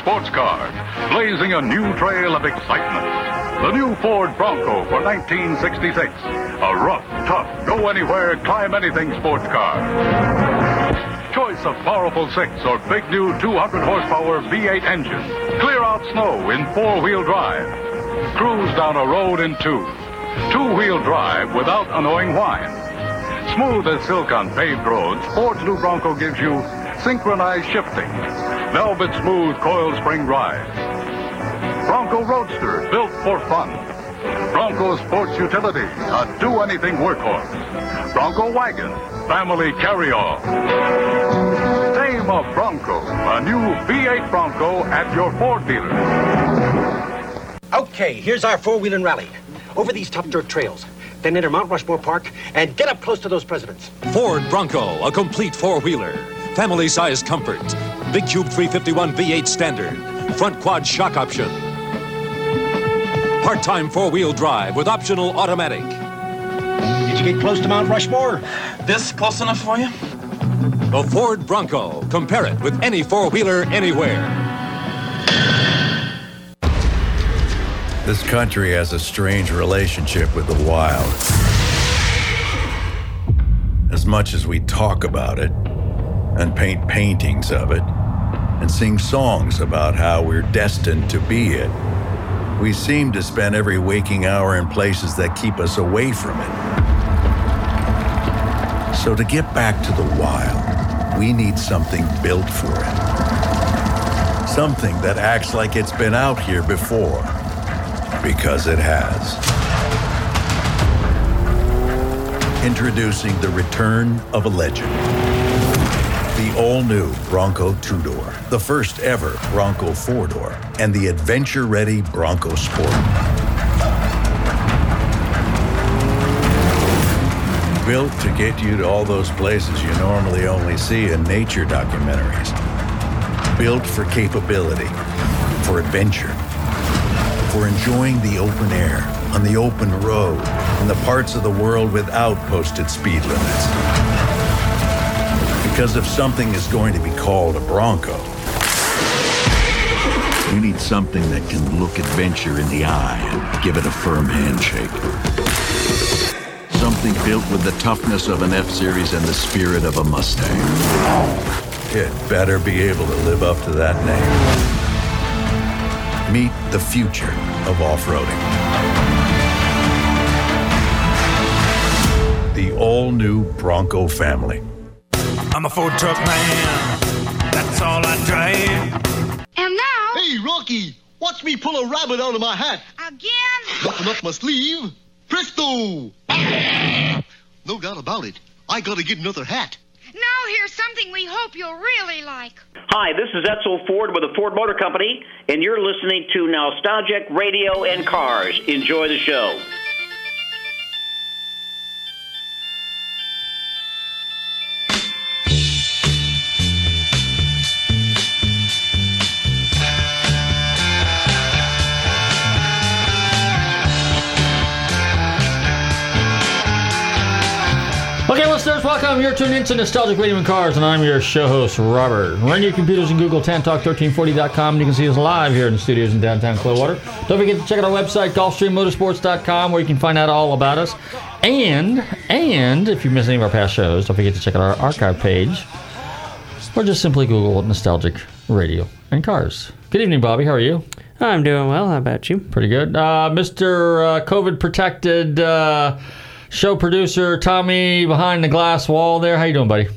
sports car, blazing a new trail of excitement. The new Ford Bronco for 1966. A rough, tough, go anywhere, climb anything sports car. Choice of powerful 6 or big new 200 horsepower V8 engine. Clear out snow in four-wheel drive. Cruise down a road in two. Two-wheel drive without annoying whine. Smooth as silk on paved roads, Ford's new Bronco gives you synchronized shifting, velvet smooth coil spring drive. Bronco Roadster, built for fun. Bronco Sports Utility, a do-anything workhorse. Bronco Wagon, family carry-all. Name of Bronco, a new V8 Bronco at your Ford dealer. Okay, here's our four-wheeling rally. Over these tough dirt trails. Then enter Mount Rushmore Park and get up close to those presidents. Ford Bronco, a complete four-wheeler. Family-sized comfort. Big Cube 351 V8 standard. Front quad shock option. Part-time four-wheel drive with optional automatic. Did you get close to Mount Rushmore? This close enough for you? The Ford Bronco. Compare it with any four-wheeler anywhere. This country has a strange relationship with the wild. As much as we talk about it, and paint paintings of it, and sing songs about how we're destined to be it, we seem to spend every waking hour in places that keep us away from it. So, to get back to the wild, we need something built for it. Something that acts like it's been out here before because it has. Introducing the return of a legend. The all new Bronco two door, the first ever Bronco four door, and the adventure ready Bronco Sport. Built to get you to all those places you normally only see in nature documentaries. Built for capability, for adventure for enjoying the open air, on the open road, in the parts of the world without posted speed limits. Because if something is going to be called a Bronco, you need something that can look adventure in the eye and give it a firm handshake. Something built with the toughness of an F Series and the spirit of a Mustang. It better be able to live up to that name. Meet the future of off-roading. The all-new Bronco family. I'm a Ford truck man. That's all I drive. And now. Hey, Rocky, watch me pull a rabbit out of my hat. Again? Nothing up my sleeve. Presto! no doubt about it. I gotta get another hat. Now here's something we hope you'll really like. Hi, this is Edsel Ford with the Ford Motor Company, and you're listening to Nostalgic Radio and Cars. Enjoy the show. Listeners, welcome. You're tuned into Nostalgic Radio and Cars, and I'm your show host, Robert. Run your computers and Google TanTalk1340.com. You can see us live here in the studios in downtown Clearwater. Don't forget to check out our website, GulfstreamMotorsports.com, where you can find out all about us. And, and if you missed any of our past shows, don't forget to check out our archive page, or just simply Google Nostalgic Radio and Cars. Good evening, Bobby. How are you? I'm doing well. How about you? Pretty good. Uh, Mr. Uh, COVID protected uh, show producer Tommy behind the glass wall there. How you doing, buddy?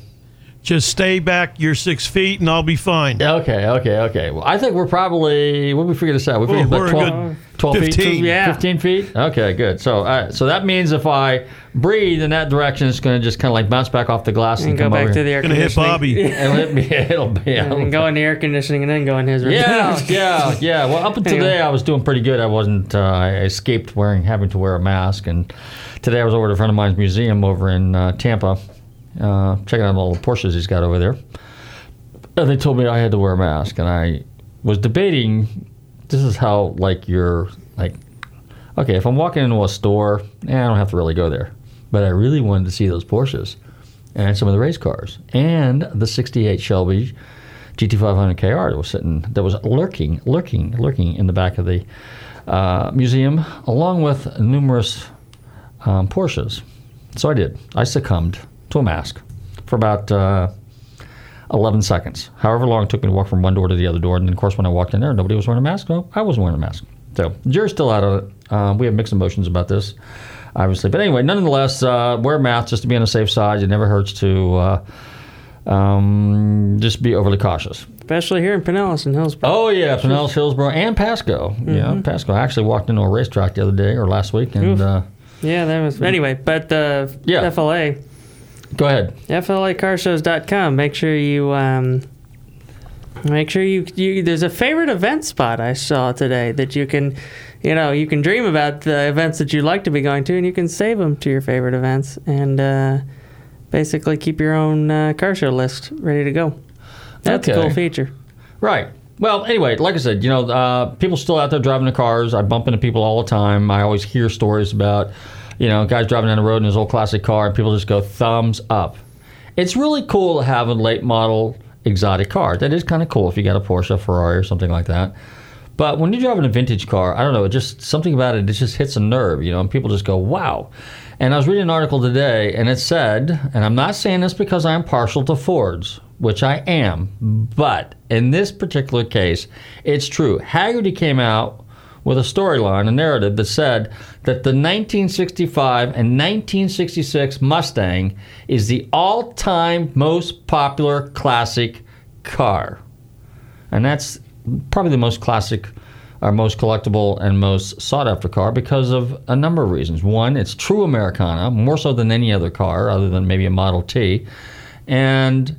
Just stay back. You're six feet, and I'll be fine. Okay, okay, okay. Well, I think we're probably what we figure this out? We figured Oh, about we're a 12, good 12 feet, 15. Yeah. 15 feet. Okay, good. So, uh, so that means if I breathe in that direction, it's going to just kind of like bounce back off the glass and, And go come back over to the here. air Gonna hit conditioning. Bobby. It'll hit me. It'll be. and go in the air conditioning and then go in his room. Yeah, yeah, yeah. Well, up until Hang on. today, I was doing pretty good. I wasn't. Uh, I escaped wearing having to wear a mask, and today I was over at a friend of mine's museum over in uh, Tampa, uh, checking out all the Porsches he's got over there. And they told me I had to wear a mask, and I was debating. This is how like you're like, okay, if I'm walking into a store, eh, I don't have to really go there, but I really wanted to see those Porsches and some of the race cars and the '68 Shelby GT500 KR that was sitting, that was lurking, lurking, lurking in the back of the uh, museum, along with numerous um, Porsches. So I did. I succumbed to a mask for about uh, 11 seconds. However long it took me to walk from one door to the other door. And then, of course, when I walked in there, nobody was wearing a mask. No, I wasn't wearing a mask. So the jury's still out of it. Um, we have mixed emotions about this, obviously. But anyway, nonetheless, uh, wear a mask just to be on the safe side. It never hurts to uh, um, just be overly cautious. Especially here in Pinellas and Hillsborough. Oh yeah, Pinellas, Hillsborough, and Pasco. Yeah, Pasco. I actually walked into a racetrack the other day or last week, and uh, Yeah, that was. Anyway, but the Yeah. FLA, go ahead. FLAcarshows.com. Make sure you. Um, Make sure you, you there's a favorite event spot I saw today that you can, you know, you can dream about the events that you'd like to be going to, and you can save them to your favorite events, and uh, basically keep your own uh, car show list ready to go. That's a cool feature. Right. Well, anyway, like I said, you know, uh, people still out there driving their cars. I bump into people all the time. I always hear stories about, you know, guys driving down the road in his old classic car, and people just go thumbs up. It's really cool to have a late model exotic car. That is kind of cool if you got a Porsche, Ferrari, or something like that. But when you're driving a vintage car, I don't know, it just something about it, it just hits a nerve, you know, and people just go, wow. And I was reading an article today, and it said, and I'm not saying this because I'm partial to Fords, which I am, but in this particular case, it's true. Hagerty came out with a storyline, a narrative that said that the 1965 and 1966 Mustang is the all time most popular classic car. And that's probably the most classic, or most collectible, and most sought after car because of a number of reasons. One, it's true Americana, more so than any other car, other than maybe a Model T. And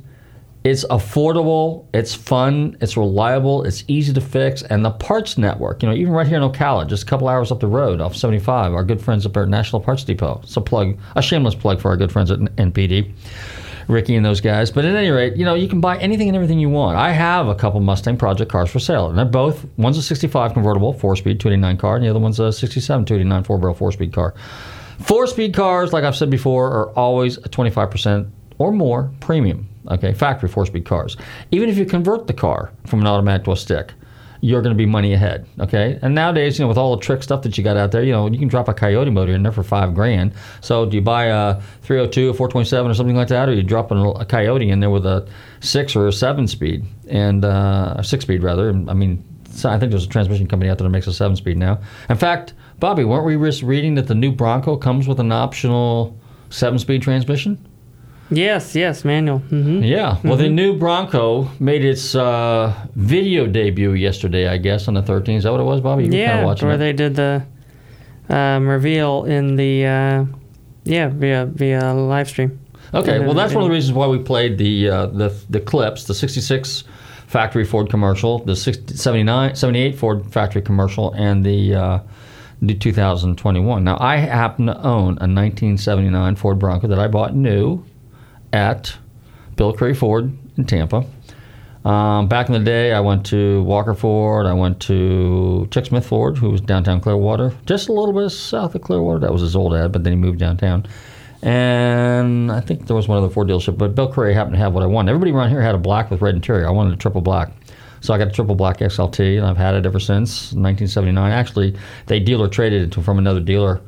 it's affordable, it's fun, it's reliable, it's easy to fix, and the parts network, you know, even right here in Ocala, just a couple hours up the road off 75, our good friends up at National Parts Depot. It's a plug, a shameless plug for our good friends at NPD. Ricky and those guys. But at any rate, you know, you can buy anything and everything you want. I have a couple Mustang Project cars for sale, and they're both one's a 65 convertible four speed 289 car, and the other one's a 67 289 four barrel four speed car. Four speed cars, like I've said before, are always a 25% or more premium. Okay, factory four speed cars. Even if you convert the car from an automatic to a stick, you're going to be money ahead. Okay, and nowadays, you know, with all the trick stuff that you got out there, you know, you can drop a Coyote motor in there for five grand. So do you buy a 302, a 427, or something like that, or you drop a, Coyote in there with a six or a seven speed and uh, a six speed rather? I mean, I think there's a transmission company out there that makes a seven speed now. In fact, Bobby, weren't we just reading that the new Bronco comes with an optional seven speed transmission? Yes, yes, manual. hmm Yeah. Well, the new Bronco made its uh, video debut yesterday, I guess, on the 13th. Is that what it was, Bobby? You Yeah, of watching where it. they did the um, reveal in the uh, yeah via via live stream. Okay, well, that's one of the reasons why we played the uh, the the clips, the '66 factory Ford commercial, the 60, 79, 78 Ford factory commercial, and the uh, new 2021. Now, I happen to own a 1979 Ford Bronco that I bought new at Bill Currie Ford in Tampa. Um, back in the day, I went to Walker Ford. I went to Chick Smith Ford, who was downtown Clearwater, just a little bit south of Clearwater. That was his old ad, but then he moved downtown. And I think there was one other Ford dealership, but Bill Currie happened to have what I wanted. Everybody around here had a black with red interior. I wanted a triple black. So I got a triple black XLT, and I've had it ever since 1979. Actually, they dealer traded it from another dealer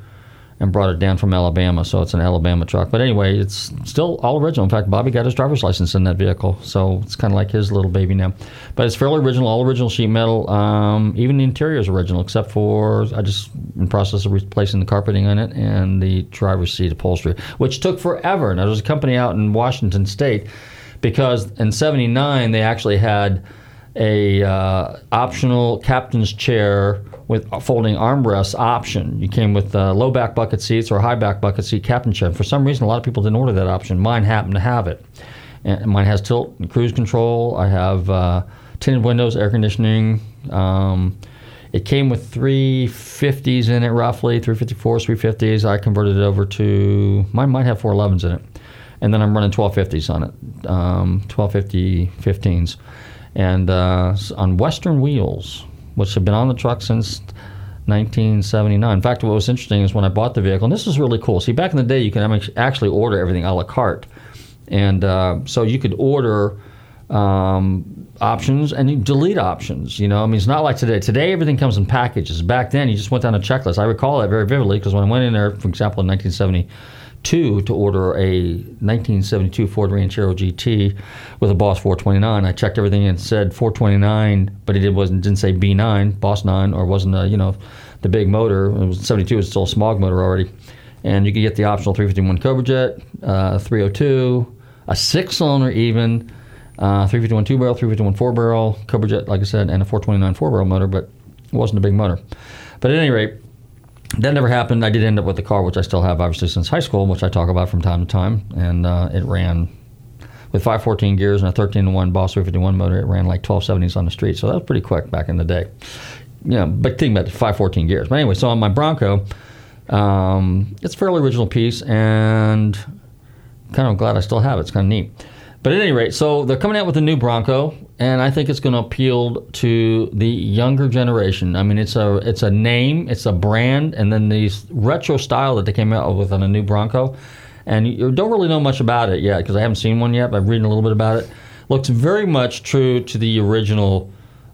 and brought it down from Alabama, so it's an Alabama truck. But anyway, it's still all original. In fact, Bobby got his driver's license in that vehicle, so it's kind of like his little baby now. But it's fairly original, all original sheet metal. Um, even the interior is original, except for I just in process of replacing the carpeting on it and the driver's seat upholstery, which took forever. Now there's a company out in Washington State because in '79 they actually had a uh, optional captain's chair with a folding armrests option. You came with uh, low back bucket seats or high back bucket seat captain chair. For some reason, a lot of people didn't order that option. Mine happened to have it. And mine has tilt and cruise control. I have uh, tinted windows, air conditioning. Um, it came with 350s in it, roughly 354s, 350s. I converted it over to mine might have 411s in it, and then I'm running 1250s on it, um, 1250 15s, and uh, on Western wheels, which have been on the truck since 1979. In fact, what was interesting is when I bought the vehicle, and this is really cool. See, back in the day, you can actually order everything a la carte, and uh, so you could order um, options and you delete options. You know, I mean, it's not like today. Today, everything comes in packages. Back then, you just went down a checklist. I recall that very vividly because when I went in there, for example, in 1972 to order a 1972 Ford Ranchero GT with a Boss 429, I checked everything and said 429, but it wasn't didn't say B9, Boss 9, or wasn't a, you know the big motor. It was 72. It was still a smog motor already, and you could get the optional 351 Cobra Jet, uh, 302, a six-cylinder even uh, 351 two barrel, 351 four barrel, Cobra Jet, like I said, and a 429 four barrel motor, but it wasn't a big motor. But at any rate, that never happened. I did end up with the car, which I still have obviously since high school, which I talk about from time to time, and uh, it ran with 514 gears and a 13 to 1 Boss 351 motor. It ran like 1270s on the street, so that was pretty quick back in the day. Yeah, but think about the 514 gears. But anyway, so on my Bronco, um, it's a fairly original piece, and kind of glad I still have it. It's kind of neat. But at any rate, so they're coming out with a new Bronco, and I think it's going to appeal to the younger generation. I mean, it's a it's a name, it's a brand, and then these retro style that they came out with on a new Bronco, and you don't really know much about it yet because I haven't seen one yet. But I've read a little bit about it. Looks very much true to the original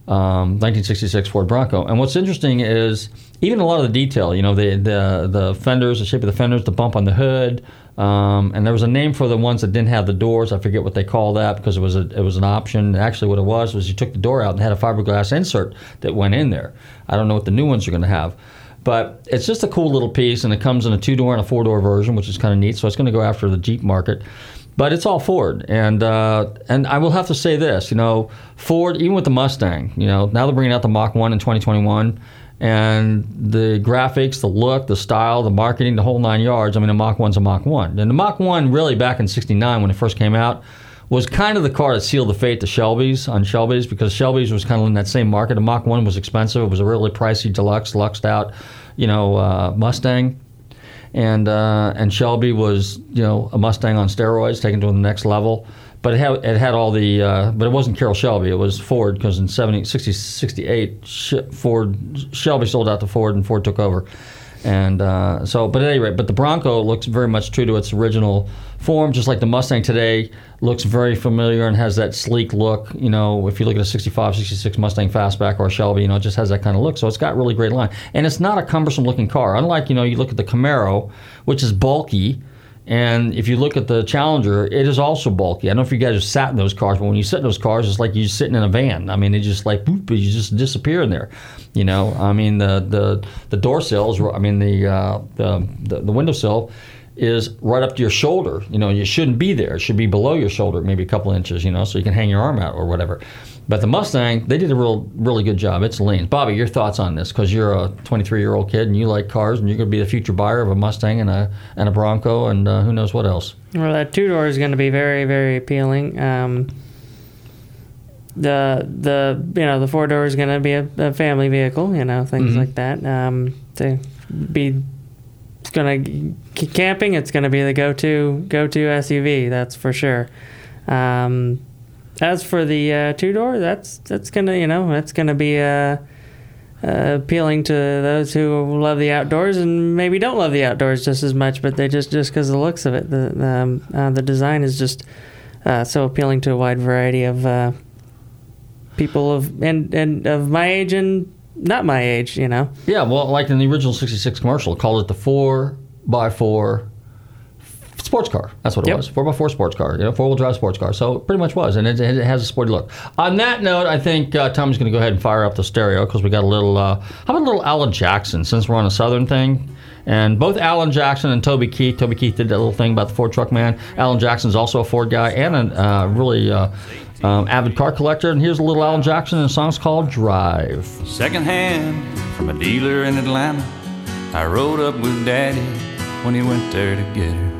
um, 1966 Ford Bronco. And what's interesting is even a lot of the detail. You know, the the the fenders, the shape of the fenders, the bump on the hood. Um, and there was a name for the ones that didn't have the doors. I forget what they call that because it was a it was an option. Actually, what it was was you took the door out and had a fiberglass insert that went in there. I don't know what the new ones are going to have. But it's just a cool little piece, and it comes in a two door and a four door version, which is kind of neat. So it's going to go after the Jeep market. But it's all Ford, and uh, and I will have to say this, you know, Ford, even with the Mustang, you know, now they're bringing out the Mach One in 2021, and the graphics, the look, the style, the marketing, the whole nine yards. I mean, the Mach One's a Mach One, and the Mach One really back in '69 when it first came out was kind of the car that sealed the fate to Shelby's on Shelby's because Shelby's was kind of in that same market. The Mach 1 was expensive. It was a really pricey deluxe, luxed out, you know, uh, Mustang. And uh, and Shelby was, you know, a Mustang on steroids, taken to the next level. But it had, it had all the, uh, but it wasn't Carroll Shelby. It was Ford because in 70, 60, 68, Ford, Shelby sold out to Ford and Ford took over. And uh, so, but at any rate, but the Bronco looks very much true to its original form, just like the Mustang today looks very familiar and has that sleek look. You know, if you look at a 65, 66 Mustang Fastback or a Shelby, you know, it just has that kind of look. So it's got really great line. And it's not a cumbersome looking car. Unlike, you know, you look at the Camaro, which is bulky. And if you look at the Challenger, it is also bulky. I don't know if you guys have sat in those cars, but when you sit in those cars, it's like you're sitting in a van. I mean, it just like boop, you just disappear in there. You know, I mean, the the the door sills. I mean, the uh, the, the the windowsill is right up to your shoulder. You know, you shouldn't be there. It should be below your shoulder, maybe a couple inches. You know, so you can hang your arm out or whatever. But the Mustang, they did a real, really good job. It's lean. Bobby, your thoughts on this? Because you're a 23 year old kid and you like cars, and you're going to be the future buyer of a Mustang and a and a Bronco and uh, who knows what else. Well, that two door is going to be very, very appealing. Um, the the you know the four door is going to be a, a family vehicle. You know things Mhm. like that. Um, to be it's going to camping. It's going to be the go to go to SUV. That's for sure. Um, as for the uh, two door, that's that's gonna you know that's gonna be a uh, appealing to those who love the outdoors and maybe don't love the outdoors just as much, but they just just because the looks of it, the um, uh, the design is just uh, so appealing to a wide variety of uh, people of and and of my age and not my age, you know. Yeah, well, like in the original '66 commercial, called it the four by four sports car. That's what it Yep. was. Four by four sports car. You know, four wheel drive sports car. So it pretty much was, and it, it has a sporty look. On that note, I think uh, Tommy's going to go ahead and fire up the stereo because we got a little. Uh, how about a little Alan Jackson? Since we're on a Southern thing. And both Alan Jackson and Toby Keith. Toby Keith did that little thing about the Ford truck man. Alan Jackson's also a Ford guy and a uh, really uh, um, avid car collector. And here's a little Alan Jackson, and the song's called Drive. Secondhand from a dealer in Atlanta. I rode up with Daddy when he went there to get her.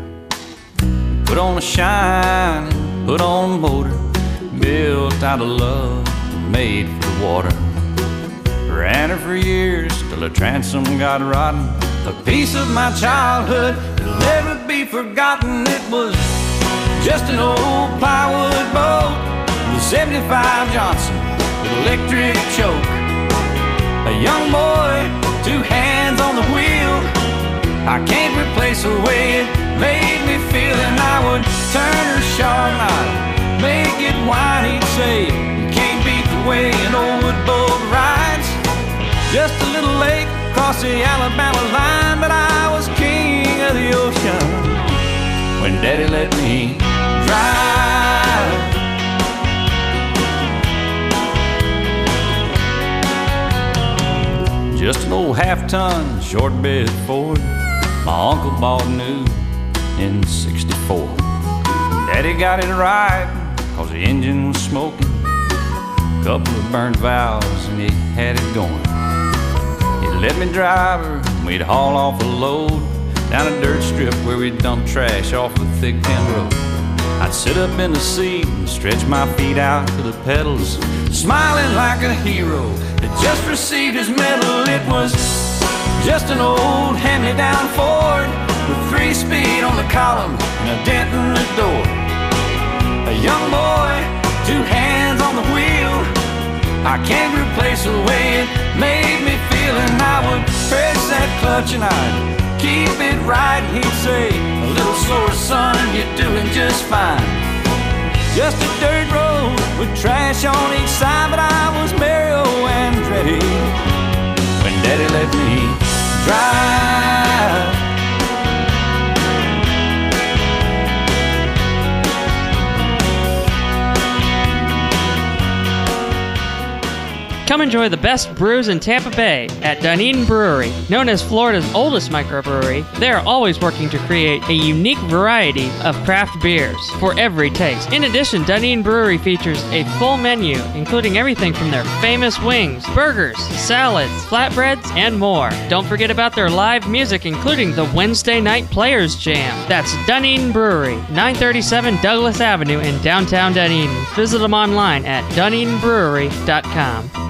Put on a shine, put on a motor, built out of love, made for the water. Ran her for years till her transom got rotten. A piece of my childhood that'll never be forgotten. It was just an old plywood boat with a 75 Johnson with electric choke. A young boy, two hands on the wheel. I can't replace the way it made me feel, and I would turn her I'd make it whine. He'd say, You can't beat the way an old wood boat rides. Just a little late across the Alabama line, but I was king of the ocean when Daddy let me drive. Just an old half ton short bed Ford my uncle bought new in 64. Daddy got it right cause the engine was smoking. A couple of burnt valves and he had it going. He let me drive her we'd haul off a load down a dirt strip where we'd dump trash off a Thigpen road. I'd sit up in the seat and stretch my feet out to the pedals, smiling like a hero that just received his medal. It was just an old hand-me-down Ford three speed on the column and a dent in the door. A young boy, two hands on the wheel. I can't replace the way it made me feel, and I would press that clutch and I'd keep it right. He'd say, "A little slower, son, you're doing just fine." Just a dirt road with trash on each side, but I was Mario Andretti when Daddy let me drive. Come enjoy the best brews in Tampa Bay at Dunedin Brewery. Known as Florida's oldest microbrewery, they are always working to create a unique variety of craft beers for every taste. In addition, Dunedin Brewery features a full menu, including everything from their famous wings, burgers, salads, flatbreads, and more. Don't forget about their live music, including the Wednesday Night Players Jam. That's Dunedin Brewery, 937 Douglas Avenue in downtown Dunedin. Visit them online at dunedinbrewery.com.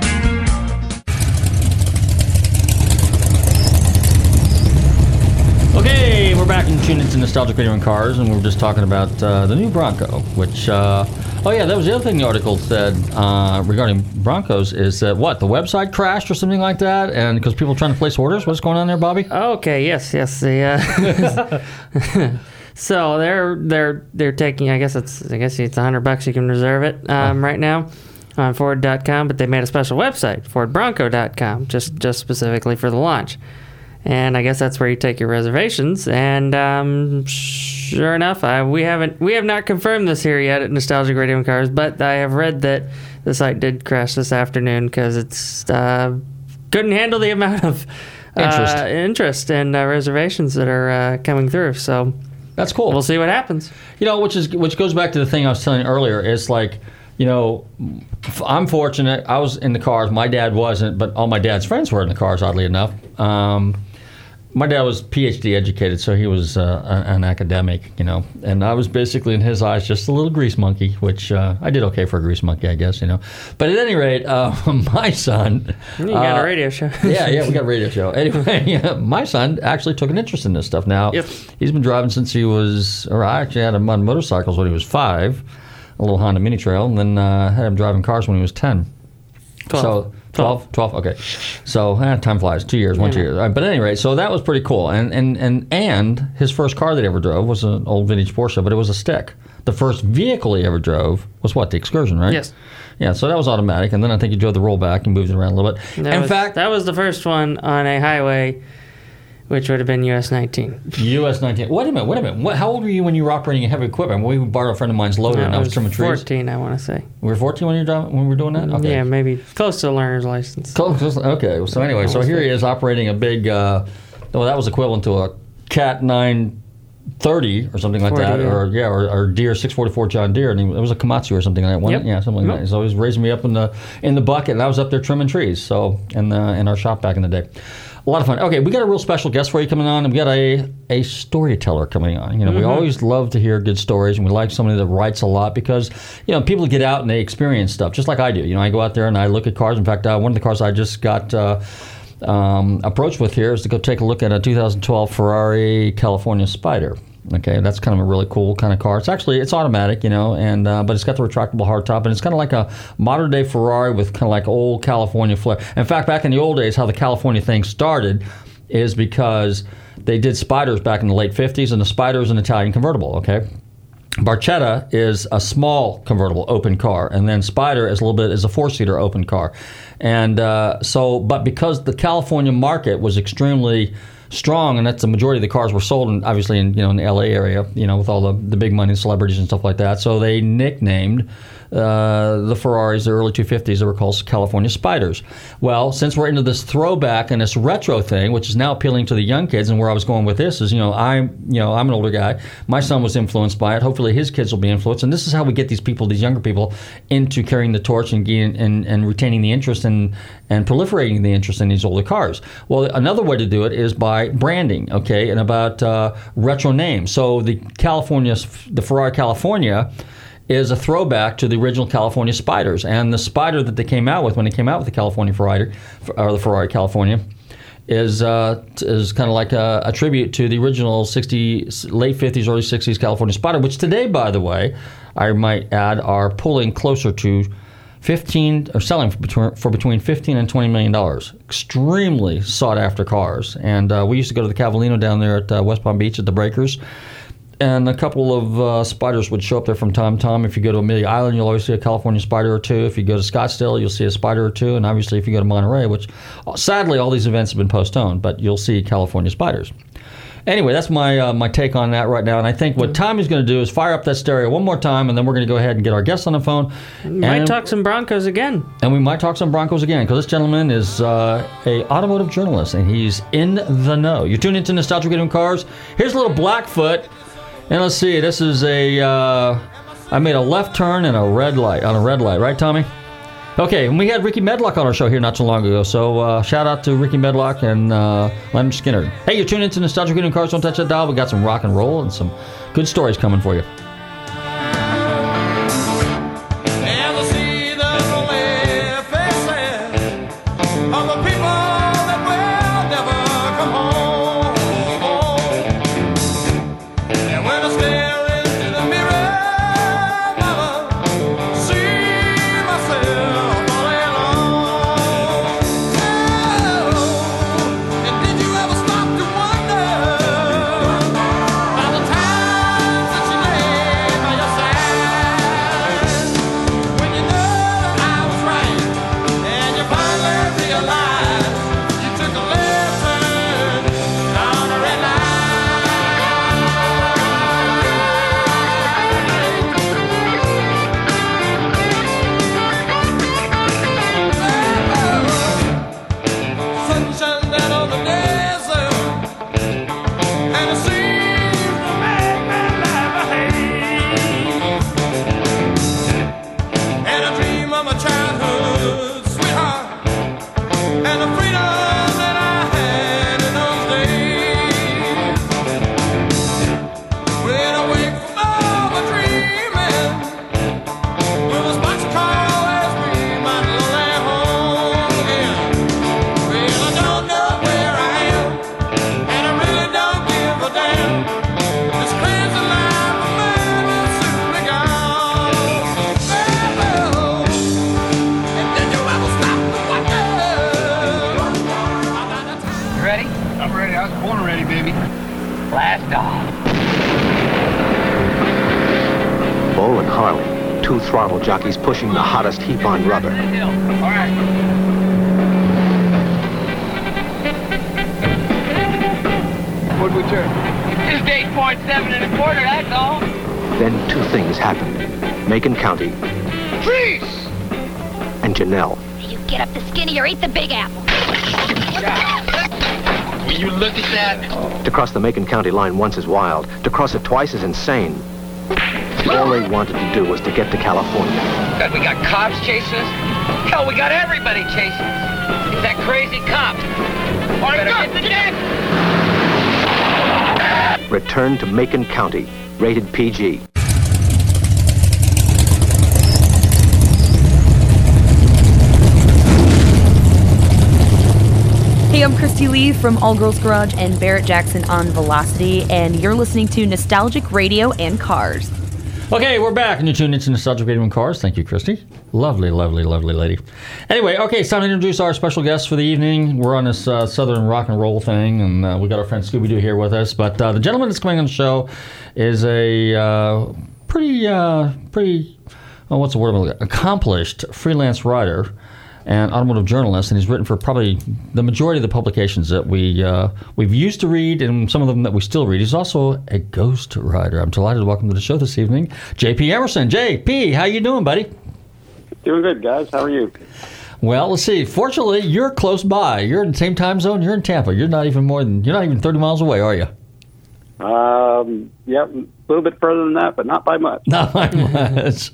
we're back and tuned into Nostalgic Radio and Cars, and we were just talking about uh, the new Bronco, which, uh, oh yeah, that was the other thing the article said uh, regarding Broncos is that what, the website crashed or something like that? And because people are trying to place orders? What's going on there, Bobby? Okay, yes, yes. The, uh, so they're they're they're taking. I guess it's I guess it's hundred bucks. You can reserve it um, right now on Ford.com. But they made a special website, FordBronco.com, just just specifically for the launch. And I guess that's where you take your reservations. And um, sure enough, I, we haven't we have not confirmed this here yet at Nostalgic Radio and Cars, but I have read that the site did crash this afternoon because it's uh, couldn't handle the amount of uh, Interest. interest and uh, reservations that are uh, coming through. So That's cool. we'll see what happens. You know, which is which goes back to the thing I was telling you earlier. It's like, you know, I'm fortunate. I was in the cars. My dad wasn't, but all my dad's friends were in the cars. Oddly enough, um, my dad was PhD educated, so he was uh, an academic, you know, and I was basically in his eyes just a little grease monkey, which uh, I did okay for a grease monkey, I guess, you know. But at any rate, uh, my son, You got uh, a radio show. yeah, yeah, we got a radio show. Anyway, yeah, my son actually took an interest in this stuff. Now, he's been driving since he was, or I actually had him on motorcycles when he was five, a little Honda Mini Trail, and then uh, had him driving cars when he was 10. Twelve. So, 12, 12, okay. So, eh, time flies. Two years, one, two years. But anyway so that was pretty cool. And, and, and, and his first car that he ever drove was an old vintage Porsche, but it was a stick. The first vehicle he ever drove was what? The Excursion, right? Yes. Yeah, so that was automatic. And then I think he drove the rollback and moved it around a little bit. That in was, fact, that was the first one on a highway, which would have been US 19. US 19. Wait a minute, wait a minute. What, how old were you when you were operating heavy equipment? We borrowed a friend of mine's loader and I was trimming trees. 14, I want to say. We were 14 when you were driving, when we were doing that? Okay. Yeah, maybe close to a learner's license. Close, okay. So anyway, so here he is operating a big, uh, well, that was equivalent to a Cat 930 or something like 40, that, yeah. or yeah, or, or Deere 644 John Deere, and he, it was a Komatsu or something like that. Yep. it? Yeah, something like Yep. that. So he was raising me up in the in the bucket, and I was up there trimming trees. So in the, in our shop back in the day. A lot of fun. Okay, we got a real special guest for you coming on, and we got a a storyteller coming on. You know, we Mhm. always love to hear good stories, and we like somebody that writes a lot because you know people get out and they experience stuff, just like I do. You know, I go out there and I look at cars. In fact, uh, one of the cars I just got. Uh, um, approached with here is to go take a look at a 2012 Ferrari California Spider. Okay, that's kind of a really cool kind of car. It's actually it's automatic, you know, and uh, but it's got the retractable hardtop, and it's kind of like a modern day Ferrari with kind of like old California flair. In fact, back in the old days, how the California thing started is because they did Spiders back in the late 50s, and the Spider is an Italian convertible. Okay, Barchetta is a small convertible open car, and then Spider is a little bit is a four seater open car, and uh, so but because the California market was extremely strong, and that's the majority of the cars were sold, in, obviously in you know in the L.A. area, you know with all the the big money celebrities and stuff like that. So they nicknamed uh, the Ferraris, the early 250s, they were called California Spiders. Well, since we're into this throwback and this retro thing, which is now appealing to the young kids, and where I was going with this is, you know, I'm, you know, I'm an older guy. My son was influenced by it. Hopefully, his kids will be influenced, and this is how we get these people, these younger people, into carrying the torch and and, and retaining the interest and and proliferating the interest in these older cars. Well, another way to do it is by branding, okay, and about uh, retro names. So the California, the Ferrari California is a throwback to the original California Spiders. And the Spider that they came out with when they came out with the California Ferrari, or the Ferrari California, is uh, is kind of like a, a tribute to the original 60, late 50s, early 60s California Spider, which today, by the way, I might add, are pulling closer to 15 or selling for between, for between 15 and 20 million dollars. Extremely sought after cars. And uh, we used to go to the Cavallino down there at uh, West Palm Beach at the Breakers and a couple of uh, spiders would show up there from time to time. If you go to Amelia Island, you'll always see a California spider or two. If you go to Scottsdale, you'll see a spider or two. And obviously, if you go to Monterey, which uh, sadly all these events have been postponed, but you'll see California spiders. Anyway, that's my uh, my take on that right now. And I think what Tommy's going to do is fire up that stereo one more time, and then we're going to go ahead and get our guests on the phone. Might and, talk some Broncos again. and we might talk some Broncos again because this gentleman is uh, a automotive journalist and he's in the know. You're tuned into Nostalgic Radio and Cars. Here's a little Blackfoot. And let's see, this is a. Uh, I made a left turn and a red light on a red light, right, Tommy? Okay, and we had Rickey Medlocke on our show here not too long ago. So uh, shout out to Rickey Medlocke and uh, Lynyrd Skynyrd. Hey, you're tuned into Nostalgic Radio and Cars. Don't touch that dial. We got some rock and roll and some good stories coming for you. Bull and Harley, two throttle jockeys pushing the hottest heap on rubber. All right. Where'd we turn? Just 8.7 and a quarter, that's all. Then two things happened. Macon County Freeze! and Janelle. You get up the skinny or eat the big apple. Will you look at that? To cross the Macon County line once is wild. To cross it twice is insane. All they wanted to do was to get to California. God, we got cops chasing us? Hell, we got everybody chasing us. It's that crazy cop. All right, better get the deck. Return to Macon County. Rated PG. Hey, I'm Cristy Lee from All Girls Garage and Barrett Jackson on Velocity, and you're listening to Nostalgic Radio and Cars. Okay, we're back, and you're tuned into Nostalgic Radio and Cars. Thank you, Cristy. Lovely, lovely, lovely lady. Anyway, okay, time to introduce our special guest for the evening. We're on this uh, Southern rock and roll thing, and uh, we got our friend Scooby Doo here with us. But uh, the gentleman that's coming on the show is a uh, pretty, uh, pretty, oh, what's the word? Accomplished freelance writer and automotive journalist, and he's written for probably the majority of the publications that we uh, we've used to read, and some of them that we still read. He's also a ghost writer. I'm delighted to welcome to the show this evening, JP Emerson. JP, how you doing, buddy? Doing good, guys. How are you? Well, let's see. Fortunately, you're close by. You're in the same time zone. You're in Tampa. You're not even more than you're not even 30 miles away, are you? Um, yeah, a little bit further than that, but not by much. Not by much.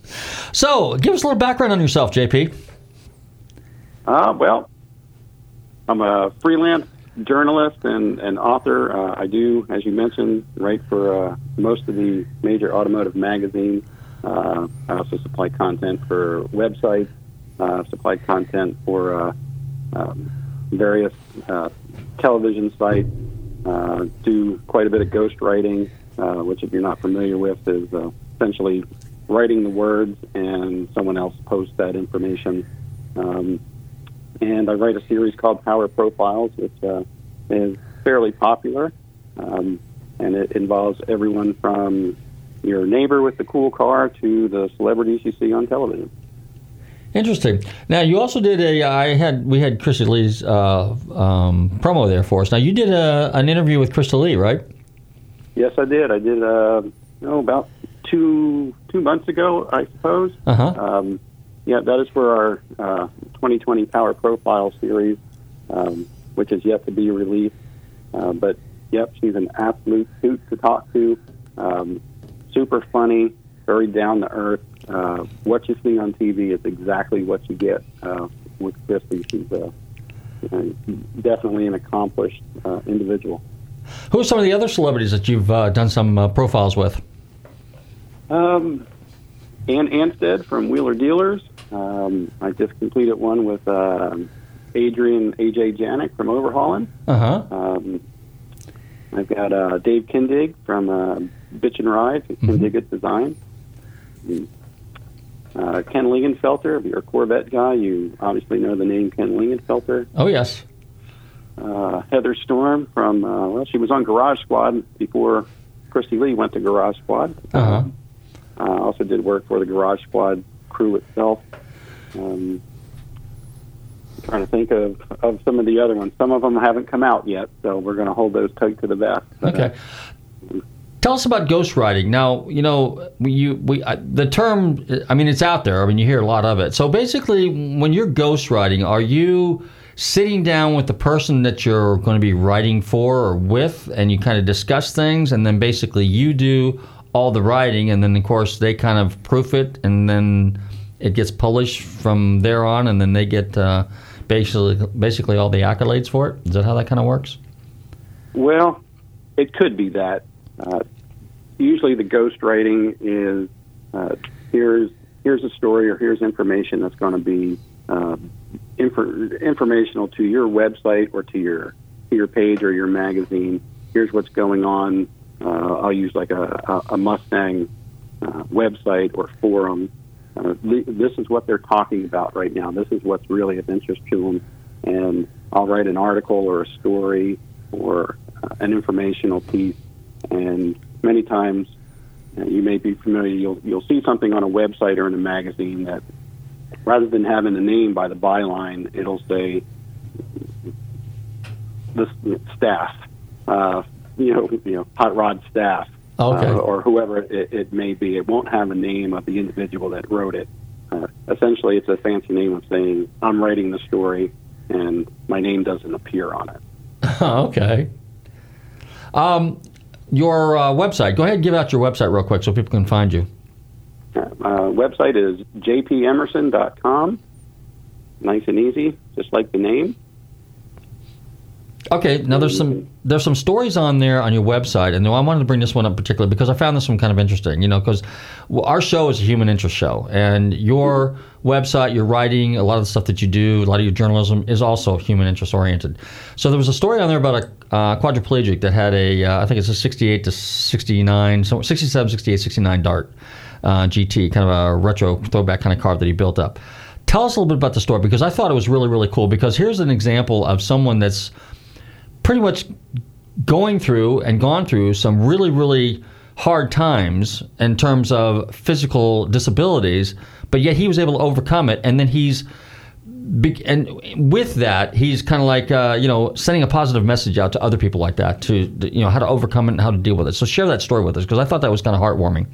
So, give us a little background on yourself, JP. Uh, well, I'm a freelance journalist and, and author. Uh, I do, as you mentioned, write for uh, most of the major automotive magazines. Uh, I also supply content for websites, uh, supply content for uh, um, various uh, television sites, uh, do quite a bit of ghost writing, which, if you're not familiar with, is essentially writing the words and someone else posts that information. Um, and I write a series called Power Profiles, which uh, is fairly popular, um, and it involves everyone from your neighbor with the cool car to the celebrities you see on television. Interesting. Now, you also did a. I had we had Cristy Lee's uh, um, promo there for us. Now, you did a, an interview with Cristy Lee, right? Yes, I did. I did. Uh, oh, about two two months ago, I suppose. Uh huh. Um, yeah, that is for our uh, 2020 Power Profile series, um, which is yet to be released. Uh, but yep, she's an absolute hoot to talk to. Um, super funny, very down to earth. Uh, what you see on TV is exactly what you get uh, with Cristy. She's uh, definitely an accomplished uh, individual. Who are some of the other celebrities that you've uh, done some uh, profiles with? Um, Ant Anstead from Wheeler Dealers. Um, I just completed one with um Adrian AJ Janik from Overhauling. Uh huh. Um, I've got uh, Dave Kindig from uh, Bitchin' Ride, Kindig-it Design. Uh, Ken Lingenfelter, if you're a Corvette guy, you obviously know the name Ken Lingenfelter. Oh yes. Uh, Heather Storm from, uh, well, she was on Garage Squad before Cristy Lee went to Garage Squad. Uh huh. Uh, also did work for the Garage Squad crew itself. Um, I'm trying to think of, of some of the other ones. Some of them haven't come out yet, so we're going to hold those tight to the vest. Okay. Tell us about ghostwriting. Now, you know, we, you, we, uh, the term, I mean, it's out there. I mean, you hear a lot of it. So basically, when you're ghostwriting, are you sitting down with the person that you're going to be writing for or with, and you kind of discuss things, and then basically you do all the writing, and then, of course, they kind of proof it, and then it gets published from there on, and then they get uh, basically, basically all the accolades for it? Is that how that kind of works? Well, it could be that. Uh, usually, the ghost writing is uh, here's here's a story or here's information that's going to be uh, infor- informational to your website or to your to your page or your magazine. Here's what's going on. Uh, I'll use like a, a, Mustang uh, website or forum. Uh, th- this is what they're talking about right now. This is what's really of interest to them, and I'll write an article or a story or uh, an informational piece and many times uh, you may be familiar. You'll you'll see something on a website or in a magazine that rather than having the name by the byline, it'll say the staff, uh, you know, you know, hot rod staff, Okay. uh, or whoever it, it may be. It won't have a name of the individual that wrote it. Uh, essentially, it's a fancy name of saying I'm writing the story, and my name doesn't appear on it. okay. Um, your uh, website. Go ahead and give out your website real quick so people can find you. Uh, website is jpemerson.com. Nice and easy, just like the name. Okay, now there's some there's some stories on there on your website, and I wanted to bring this one up particularly because I found this one kind of interesting. You know, because our show is a human interest show, and your website, your writing, a lot of the stuff that you do, a lot of your journalism is also human interest oriented. So there was a story on there about a uh, quadriplegic that had a uh, I think it's a 68 to 69, so 67, 68, 69 Dart uh, GT, kind of a retro throwback kind of car that he built up. Tell us a little bit about the story because I thought it was really really cool because here's an example of someone that's pretty much going through and gone through some really, really hard times in terms of physical disabilities, but yet he was able to overcome it. And then he's, and with that, he's kind of like, uh, you know, sending a positive message out to other people like that to, you know, how to overcome it and how to deal with it. So share that story with us because I thought that was kind of heartwarming.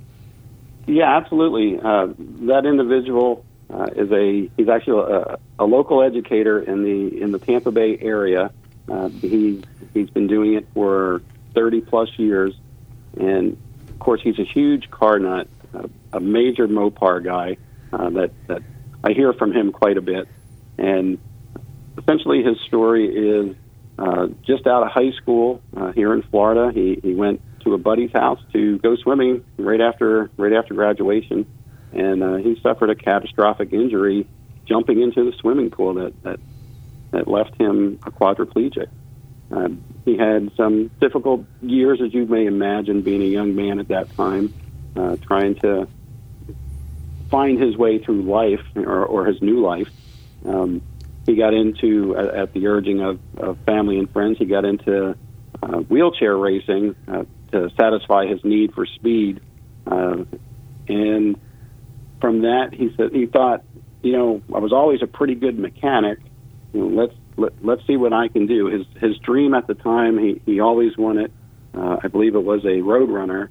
Yeah, absolutely. Uh, that individual uh, is a he's actually a, a local educator in the in the Tampa Bay area. Uh, he he's been doing it for 30 plus years, and of course he's a huge car nut, uh, a major Mopar guy. Uh, that that I hear from him quite a bit, and essentially his story is uh, just out of high school uh, here in Florida. He he went to a buddy's house to go swimming right after right after graduation, and uh, he suffered a catastrophic injury jumping into the swimming pool that that that left him a quadriplegic. Uh, he had some difficult years, as you may imagine, being a young man at that time, uh, trying to find his way through life or, or his new life. Um, he got into, at, at the urging of, of family and friends, he got into uh, wheelchair racing uh, to satisfy his need for speed. Uh, and from that, he said he thought, you know, I was always a pretty good mechanic. You know, let's let, let's see what I can do. His his dream at the time, he he always wanted, uh, I believe it was a Roadrunner,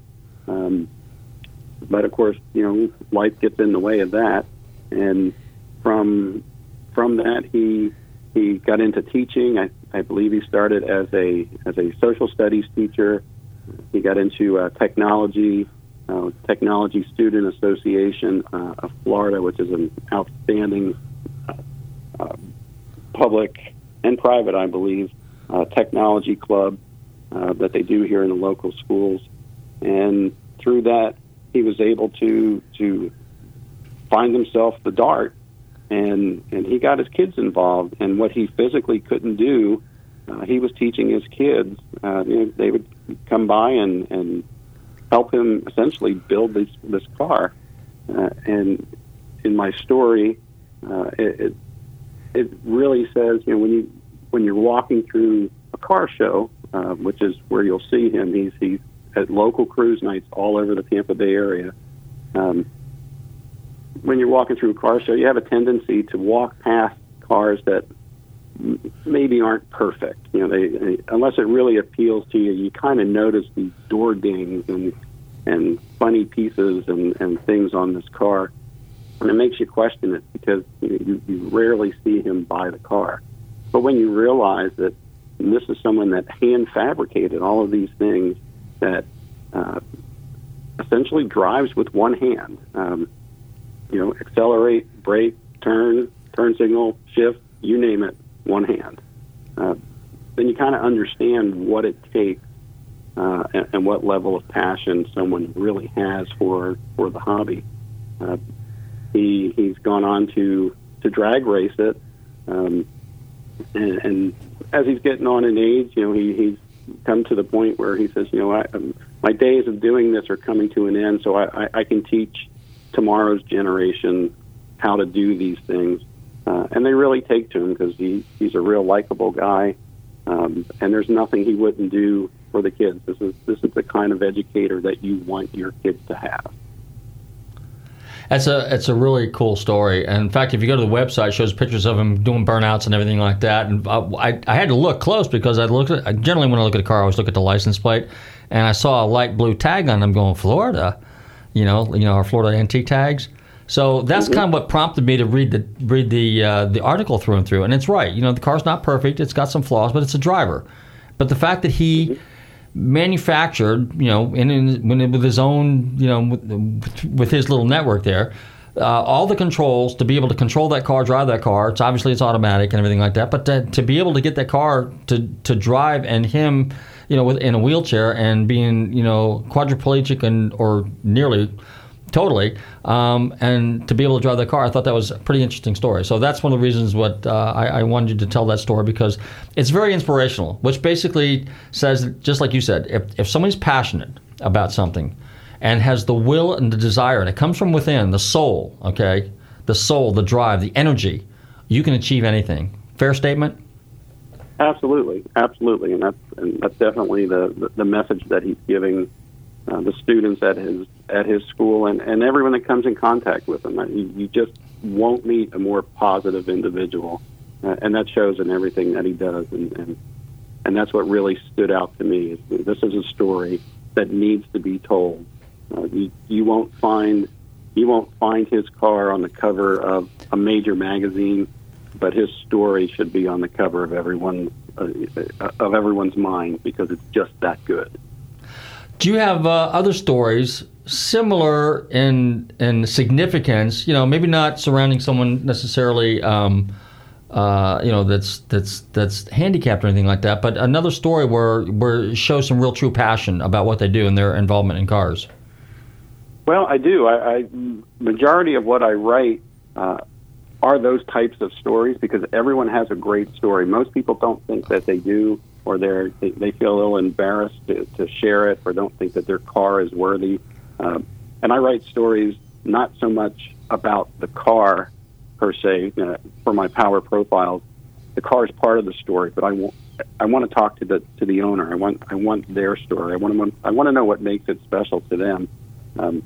um, but of course, you know, life gets in the way of that. And from from that, he he got into teaching. I, I believe he started as a as a social studies teacher. He got into uh, technology, uh, Technology Student Association uh, of Florida, which is an outstanding uh, uh, public and private, I believe, uh, technology club uh, that they do here in the local schools. And through that, he was able to to find himself the dart, and and he got his kids involved. And what he physically couldn't do, uh, he was teaching his kids. Uh, you know, they would come by and and help him essentially build this this car. Uh, and in my story, uh, it, it it really says you know when you when you're walking through a car show, uh, which is where you'll see him. He's he's at local cruise nights all over the Tampa Bay area. Um, when you're walking through a car show, you have a tendency to walk past cars that maybe aren't perfect. You know, they, they unless it really appeals to you, you kind of notice these door dings and and funny pieces and, and things on this car, and it makes you question it because you, you, rarely see him by the car. But when you realize that this is someone that hand fabricated all of these things that uh, essentially drives with one hand. Um, you know, accelerate, brake, turn, turn signal, shift, you name it, one hand. Uh, then you kind of understand what it takes uh, and, and what level of passion someone really has for for the hobby. Uh, he he's gone on to to drag race it, um, and, and as he's getting on in age, you know, he, he's come to the point where he says, you know, I, um, my days of doing this are coming to an end, so I, I, I can teach tomorrow's generation how to do these things. Uh, and they really take to him because he, he's a real likable guy, um, and there's nothing he wouldn't do for the kids. This is this is the kind of educator that you want your kids to have. That's a it's a really cool story. And in fact, if you go to the website, it shows pictures of him doing burnouts and everything like that. And uh, I, I had to look close because I looked at generally when I look at a car, I always look at the license plate, and I saw a light blue tag on them going Florida, you know, you know our Florida antique tags. So that's kind of what prompted me to read the read the uh, the article through and through. And it's right, you know, the car's not perfect; it's got some flaws, but it's a driver. But the fact that he manufactured, you know, in, in with his own, you know, with, with his little network there, uh, all the controls to be able to control that car, drive that car. It's obviously it's automatic and everything like that. But to, to be able to get that car to to drive and him, you know, with, in a wheelchair and being, you know, quadriplegic and or nearly totally. Um, and to be able to drive that car i thought that was a pretty interesting story. So that's one of the reasons what uh, I, I wanted you to tell that story because it's very inspirational which basically says just like you said if, if somebody's passionate about something and has the will and the desire and it comes from within the soul okay? The soul the drive the energy you can achieve anything. Fair statement? Absolutely, absolutely, and that's and that's definitely the the, the message that he's giving uh, the students at his at his school and, and everyone that comes in contact with him. You, you just won't meet a more positive individual, uh, and that shows in everything that he does. And, and and that's what really stood out to me. Is this is a story that needs to be told. Uh, you you won't find you won't find his car on the cover of a major magazine, but his story should be on the cover of everyone uh, of everyone's mind because it's just that good. Do you have uh, other stories similar in in significance? You know, maybe not surrounding someone necessarily. Um, uh, you know that's that's that's handicapped or anything like that, but another story where where shows some real true passion about what they do and their involvement in cars. Well, I do. I, I majority of what I write uh, are those types of stories because everyone has a great story. Most people don't think that they do, or they're they, they feel a little embarrassed to, to share it, or don't think that their car is worthy. Um, and I write stories not so much about the car per se uh, for my power profiles. The car is part of the story, but I want I want to talk to the to the owner. I want I want their story. I want to I want to know what makes it special to them. Um,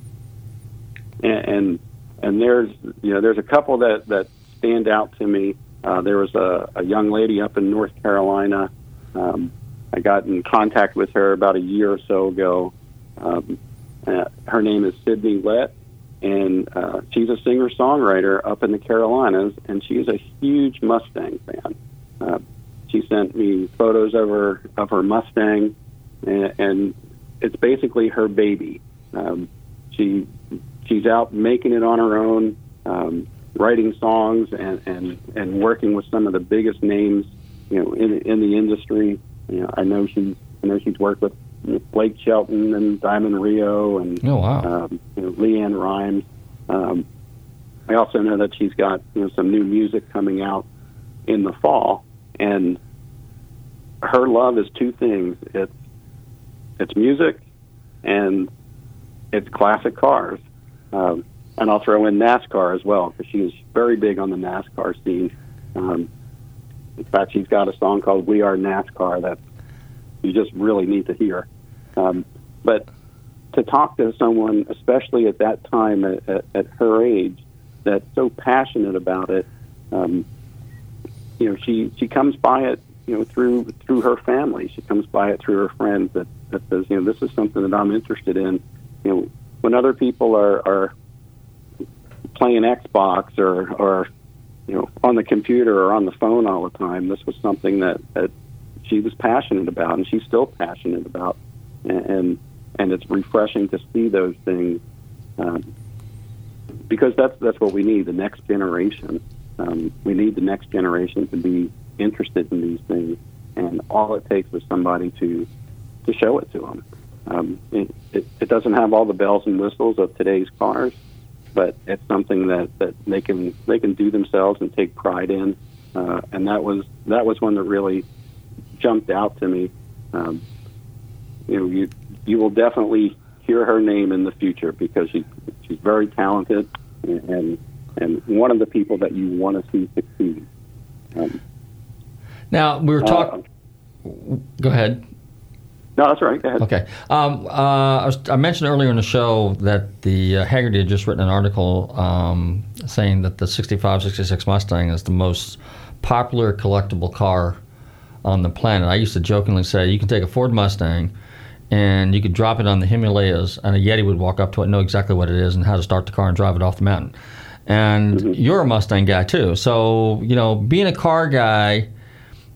and, and and there's you know there's a couple that that stand out to me. Uh, there was a, a young lady up in North Carolina. Um, I got in contact with her about a year or so ago. Um, uh, her name is Sydney Lett, and uh, she's a singer songwriter up in the Carolinas, and she's a huge Mustang fan. Uh, she sent me photos of her of her Mustang, and, and it's basically her baby. Um, she she's out making it on her own, um, writing songs and, and and working with some of the biggest names, you know, in in the industry. You know, I know she's I know she's worked with Blake Shelton and Diamond Rio and oh, wow. um, you know, LeAnn Rimes. Um, I also know that she's got you know some new music coming out in the fall, and her love is two things: it's it's music and it's classic cars. Um, and I'll throw in NASCAR as well because she is very big on the NASCAR scene. Um, in fact, she's got a song called "We Are NASCAR" that you just really need to hear. Um, but to talk to someone, especially at that time at, at, at her age, that's so passionate about it, um, you know, she she comes by it, you know, through through her family. She comes by it through her friends that that says, you know, this is something that I'm interested in. You know, when other people are are playing Xbox or or you know on the computer or on the phone all the time, this was something that that she was passionate about, and she's still passionate about, and and, and it's refreshing to see those things. Um, because that's that's what we need the next generation. Um, we need the next generation to be interested in these things, and all it takes is somebody to to show it to them. Um, it, it, it doesn't have all the bells and whistles of today's cars, but it's something that, that they can they can do themselves and take pride in. Uh, and that was that was one that really jumped out to me. Um, you know, you you will definitely hear her name in the future because she she's very talented and and one of the people that you want to see succeed. Um, Now we were talking. go ahead. No, that's right. Go ahead. Okay. Um, uh, I, was, I mentioned earlier in the show that the uh, Hagerty had just written an article um, saying that the 65, 66 Mustang is the most popular collectible car on the planet. I used to jokingly say you can take a Ford Mustang and you could drop it on the Himalayas, and a Yeti would walk up to it, know exactly what it is, and how to start the car and drive it off the mountain. And you're a Mustang guy too, so you know being a car guy,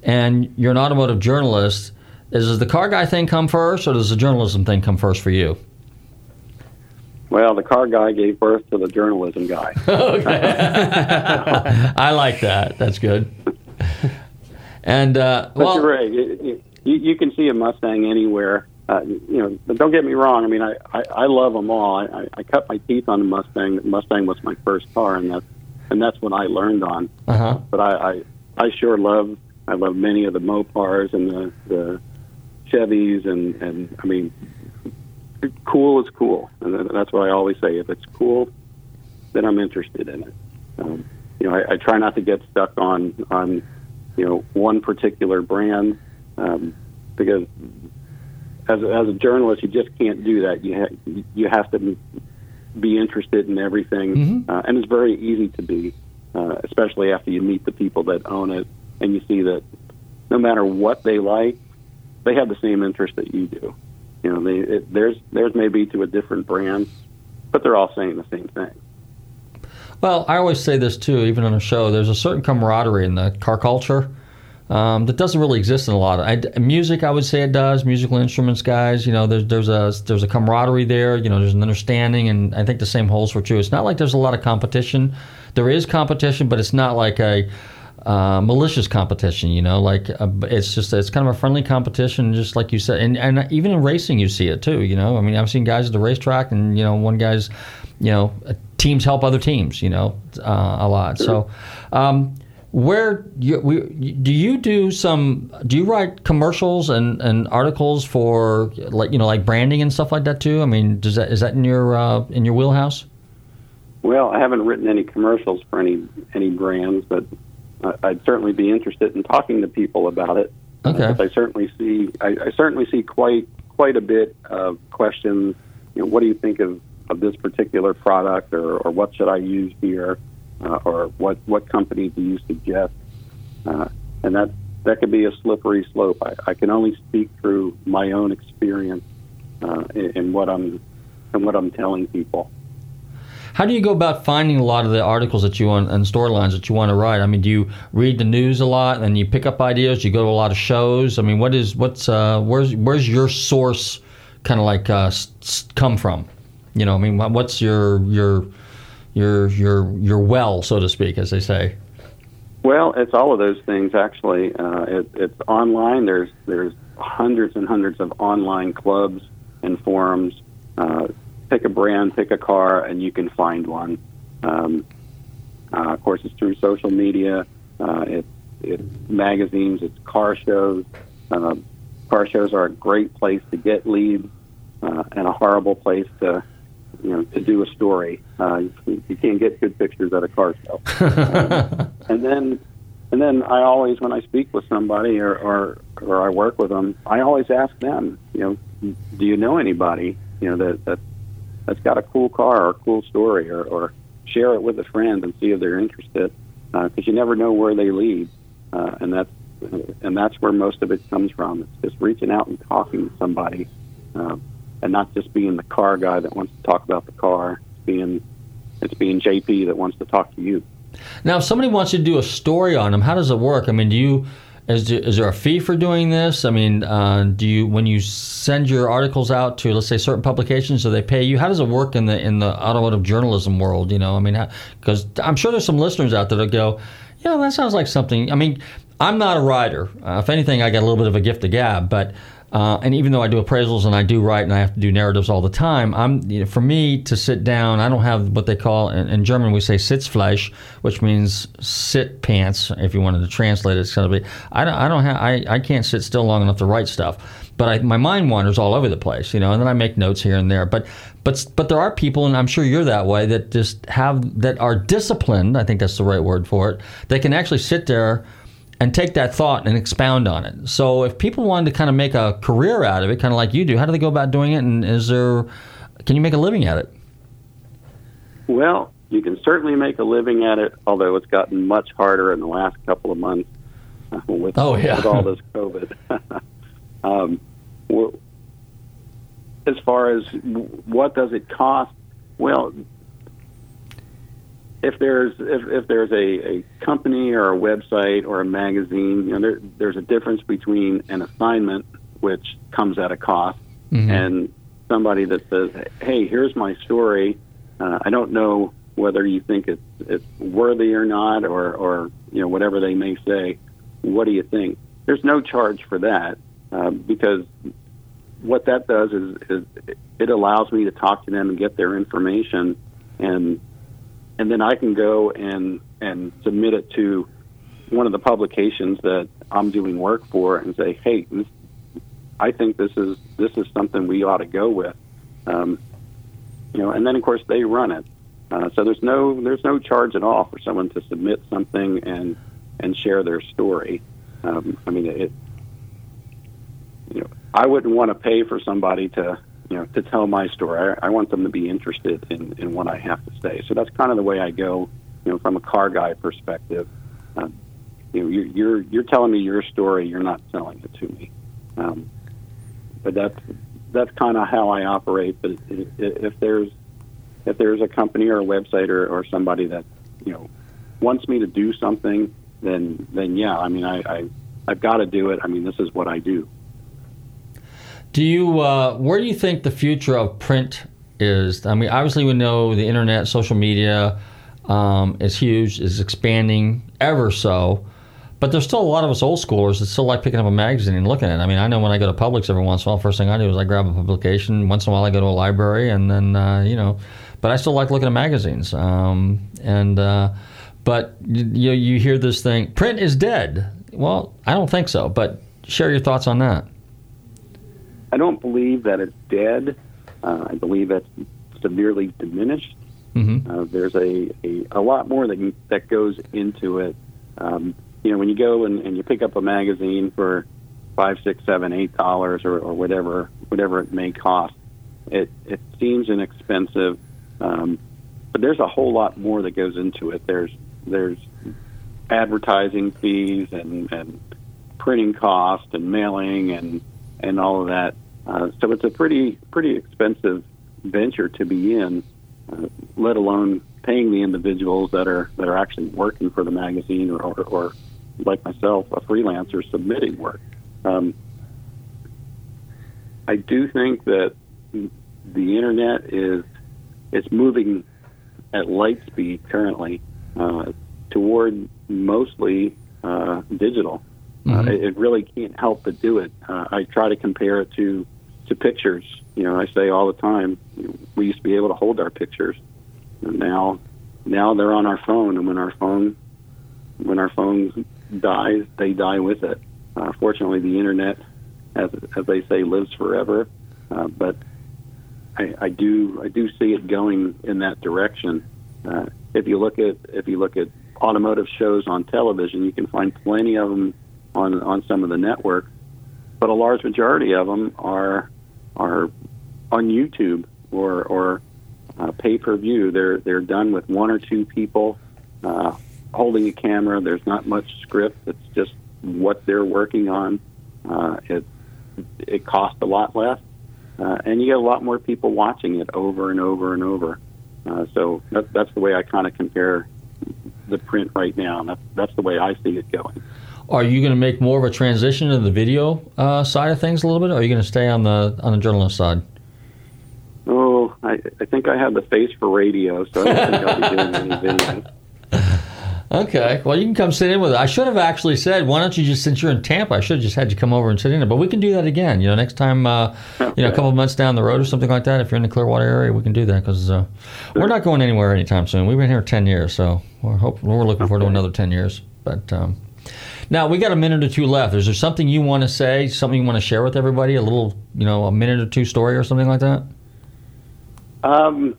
and you're an automotive journalist. Is does the car guy thing come first, or does the journalism thing come first for you? Well, the car guy gave birth to the journalism guy. I like that. That's good. And uh, well, you're. You, you, you can see a Mustang anywhere. Uh, you know, but don't get me wrong. I mean, I, I, I love them all. I, I, I cut my teeth on the Mustang. The Mustang was my first car, and that's and that's what I learned on. uh-huh. But I, I, I sure love. I love many of the Mopars and the, the Chevys, and and I mean, cool is cool, and that's what I always say. If it's cool, then I'm interested in it. Um, you know, I, I try not to get stuck on on you know one particular brand um, because as a, as a journalist, you just can't do that. You ha- you have to be interested in everything, uh, and it's very easy to be, uh, especially after you meet the people that own it and you see that no matter what they like, they have the same interest that you do. You know, they it, theirs theirs may be to a different brand, but they're all saying the same thing. Well, I always say this too, even on a show. There's a certain camaraderie in the car culture um, that doesn't really exist in a lot of I, music. I would say it does. Musical instruments guys, you know, there's there's a there's a camaraderie there. You know, there's an understanding, and I think the same holds for true. It's not like there's a lot of competition. There is competition, but it's not like a uh, malicious competition. You know, like uh, it's just it's kind of a friendly competition, just like you said. And and even in racing, you see it too. You know, I mean, I've seen guys at the racetrack, and you know, one guy's, you know, uh, teams help other teams. You know, uh, a lot. So. Um, where you, we, do you do some? Do you write commercials and, and articles for like you know like branding and stuff like that too? I mean, does that is that in your uh, in your wheelhouse? Well, I haven't written any commercials for any any brands, but I'd certainly be interested in talking to people about it. Okay. Uh, I certainly see I, I certainly see quite quite a bit of questions. You know, what do you think of, of this particular product, or, or what should I use here, uh, or what what company do you suggest? Uh, and that that could be a slippery slope. I, I can only speak through my own experience uh, in, in what I'm in what I'm telling people. How do you go about finding a lot of the articles that you want and storylines that you want to write? I mean, do you read the news a lot and you pick up ideas? You go to a lot of shows. I mean, what is what's uh, where's where's your source kind of like uh, come from? You know, I mean, what's your your your your your well, so to speak, as they say? Well, it's all of those things actually. Uh, it, it's online. There's there's hundreds and hundreds of online clubs and forums. Uh, pick a brand, pick a car, and you can find one. Um, uh, of course, it's through social media. Uh, it's it's magazines. It's car shows. Uh, car shows are a great place to get leads uh, and a horrible place to you know to do a story. Uh, you, you can't get good pictures at a car show. Um, and then and then I always when I speak with somebody or, or or I work with them, I always ask them, you know, do you know anybody, you know, that that that's got a cool car or a cool story, or, or share it with a friend and see if they're interested, because you never know where they lead, uh, and that's and that's where most of it comes from. It's just reaching out and talking to somebody, uh, and not just being the car guy that wants to talk about the car. It's being it's being JP that wants to talk to you. Now, if somebody wants to do a story on them, how does it work? I mean, do you is there, is there a fee for doing this? I mean, uh, do you when you send your articles out to let's say certain publications, do they pay you? How does it work in the in the automotive journalism world? You know, I mean, because I'm sure there's some listeners out there that go, yeah, that sounds like something. I mean, I'm not a writer. Uh, if anything, I got a little bit of a gift of gab, but. Uh, and even though I do appraisals and I do write and I have to do narratives all the time, I'm you know, for me to sit down. I don't have what they call in, in German we say Sitzfleisch, which means sit pants. If you wanted to translate it, it's going to be. I don't. I don't have. I, I can't sit still long enough to write stuff. But I, my mind wanders all over the place, you know, and then I make notes here and there. But but but there are people, and I'm sure you're that way, that just have that are disciplined. I think that's the right word for it. They can actually sit there and take that thought and expound on it. So if people wanted to kind of make a career out of it, kind of like you do, how do they go about doing it? And is there, can you make a living at it? Well, you can certainly make a living at it, although it's gotten much harder in the last couple of months uh, with, Oh, yeah. with all this COVID. um, as far as what does it cost, well, if there's if, if there's a, a company or a website or a magazine, you know, there, there's a difference between an assignment, which comes at a cost, Mhm. and somebody that says, "Hey, here's my story. Uh, I don't know whether you think it's it's worthy or not, or or you know whatever they may say. What do you think?" There's no charge for that um, because what that does is, is it allows me to talk to them and get their information, and and then I can go and and submit it to one of the publications that I'm doing work for and say, hey, this, I think this is this is something we ought to go with, um, you know. And then of course they run it, uh, so there's no there's no charge at all for someone to submit something and and share their story. Um, I mean, it you know I wouldn't want to pay for somebody to you know to tell my story. I, I want them to be interested in in what I have to say. So that's kind of the way I go. You know, from a car guy perspective, um, you know, you're, you're you're telling me your story. You're not selling it to me. Um, but that's that's kind of how I operate. But if there's if there's a company or a website or, or somebody that you know wants me to do something, then then yeah, I mean I, I I've got to do it. I mean this is what I do. Do you, uh, where do you think the future of print is? I mean, obviously we know the internet, social media um, is huge, is expanding ever so. But there's still a lot of us old schoolers that still like picking up a magazine and looking at it. I mean, I know when I go to Publix every once in a while, first thing I do is I grab a publication. Once in a while, I go to a library, and then uh, you know. But I still like looking at magazines. Um, and uh, but you you hear this thing, print is dead. Well, I don't think so. But share your thoughts on that. I don't believe that it's dead. Uh, I believe it's severely diminished. Mm-hmm. Uh, there's a, a, a lot more that that goes into it. Um, you know, when you go and, and you pick up a magazine for five, six, seven, eight dollars or, or whatever whatever it may cost, it it seems inexpensive, um, but there's a whole lot more that goes into it. There's there's advertising fees and, and printing cost and mailing and and all of that. Uh, so it's a pretty pretty expensive venture to be in, uh, let alone paying the individuals that are that are actually working for the magazine or, or, or like myself, a freelancer submitting work. Um, I do think that the internet is is moving at light speed currently uh, toward mostly uh, digital. Uh, it, it really can't help but do it. Uh, I try to compare it to to pictures. You know, I say all the time, we used to be able to hold our pictures, and now now they're on our phone. And when our phone when our phones dies, they die with it. Uh, fortunately, the internet, as as they say, lives forever. Uh, but I, I do I do see it going in that direction. Uh, if you look at if you look at automotive shows on television, you can find plenty of them on on some of the networks, but a large majority of them are are on YouTube or or uh, pay per view. They're they're done with one or two people uh, holding a camera. There's not much script. It's just what they're working on. Uh, it it costs a lot less, uh, and you get a lot more people watching it over and over and over. Uh, so that, that's the way I kind of compare the print right now. That's that's the way I see it going. Are you going to make more of a transition to the video uh, side of things a little bit, or are you going to stay on the on the journalist side? Oh, I, I think I have the face for radio, so I don't think I'll be doing any video. Okay, well you can come sit in with it. I should have actually said, why don't you just since you're in Tampa, I should have just had you come over and sit in it. But we can do that again. You know, next time, uh, you know, a couple of months down the road or something like that. If you're in the Clearwater area, we can do that because uh, we're not going anywhere anytime soon. We've been here ten years, so we're hope we're looking forward to another ten years. But um, now we got a minute or two left. Is there something you want to say? Something you want to share with everybody? A little, you know, a minute or two story or something like that? Um,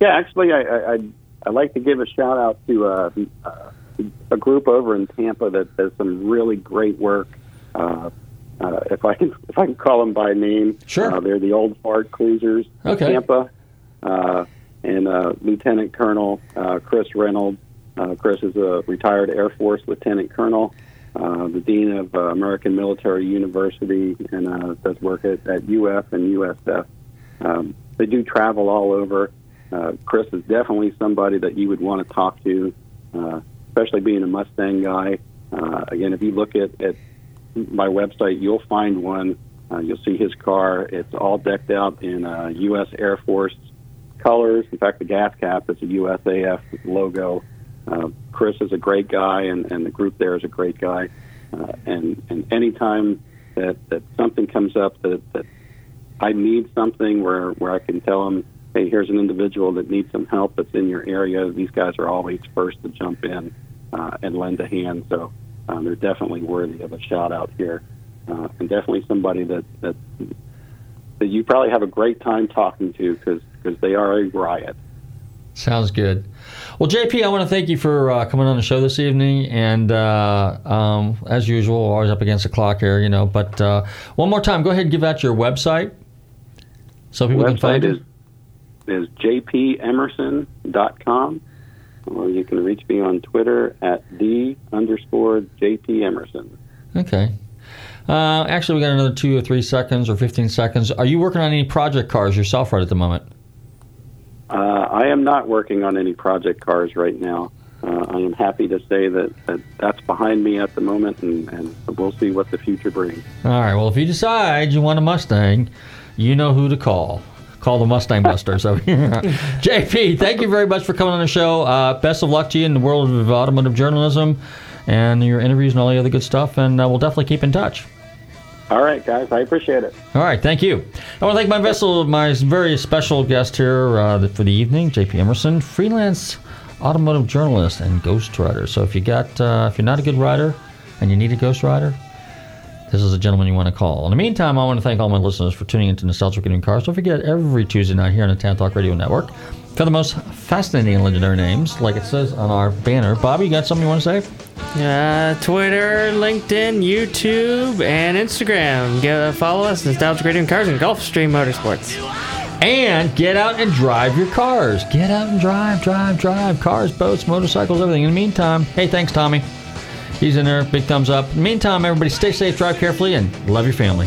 yeah, actually, I, I, I'd, I'd like to give a shout out to uh, uh, a group over in Tampa that does some really great work. Uh, uh, if I can, if I can call them by name, sure. Uh, they're the Old Fart Cruisers, Okay. Tampa, uh, and uh, Lieutenant Colonel uh, Chris Reynolds. Uh, Chris is a retired Air Force Lieutenant Colonel, uh, the Dean of uh, American Military University, and uh, does work at, at UF and USF. Um, they do travel all over. Uh, Chris is definitely somebody that you would want to talk to, uh, especially being a Mustang guy. Uh, again, if you look at, at my website, you'll find one. Uh, you'll see his car. It's all decked out in uh, U.S. Air Force colors. In fact, the gas cap is a USAF logo. Uh, Chris is a great guy, and, and the group there is a great guy. Uh, and and anytime that, that something comes up that, that I need something where, where I can tell them, hey, here's an individual that needs some help that's in your area, these guys are always first to jump in uh, and lend a hand. So um, they're definitely worthy of a shout out here. Uh, and definitely somebody that, that that you probably have a great time talking to because they are a riot. Sounds good. Well, JP, I want to thank you for uh, coming on the show this evening. And uh, um, as usual, always up against the clock here, you know. But uh, one more time, go ahead and give out your website so people can find website you. is, is jpemerson.com, or you can reach me on Twitter at the underscore JP Emerson. Okay. Uh, actually, we got another two or three seconds or 15 seconds. Are you working on any project cars yourself right at the moment? Uh, I am not working on any project cars right now. Uh, I am happy to say that, that that's behind me at the moment, and, and we'll see what the future brings. All right. Well, if you decide you want a Mustang, you know who to call. Call the Mustang Busters over here. JP, thank you very much for coming on the show. Uh, best of luck to you in the world of automotive journalism and your interviews and all the other good stuff. And uh, we'll definitely keep in touch. All right, guys, I appreciate it. All right, thank you. I want to thank my vessel, my very special guest here uh, for the evening, JP Emerson, freelance automotive journalist and ghostwriter. So if you got, uh, if you're not a good writer and you need a ghostwriter, this is a gentleman you want to call. In the meantime, I want to thank all my listeners for tuning into Nostalgic Getting Cars. Don't forget, every Tuesday night here on the Town Talk Radio Network, for the most fascinating legendary names, like it says on our banner. Bobby, you got something you want to say? Uh, Twitter, LinkedIn, YouTube, and Instagram. Get, uh, follow us, Nostalgic Radio Cars and Gulfstream Motorsports. And get out and drive your cars. Get out and drive, drive, drive. Cars, boats, motorcycles, everything. In the meantime, hey, thanks, Tommy. He's in there. Big thumbs up. In the meantime, everybody stay safe, drive carefully, and love your family.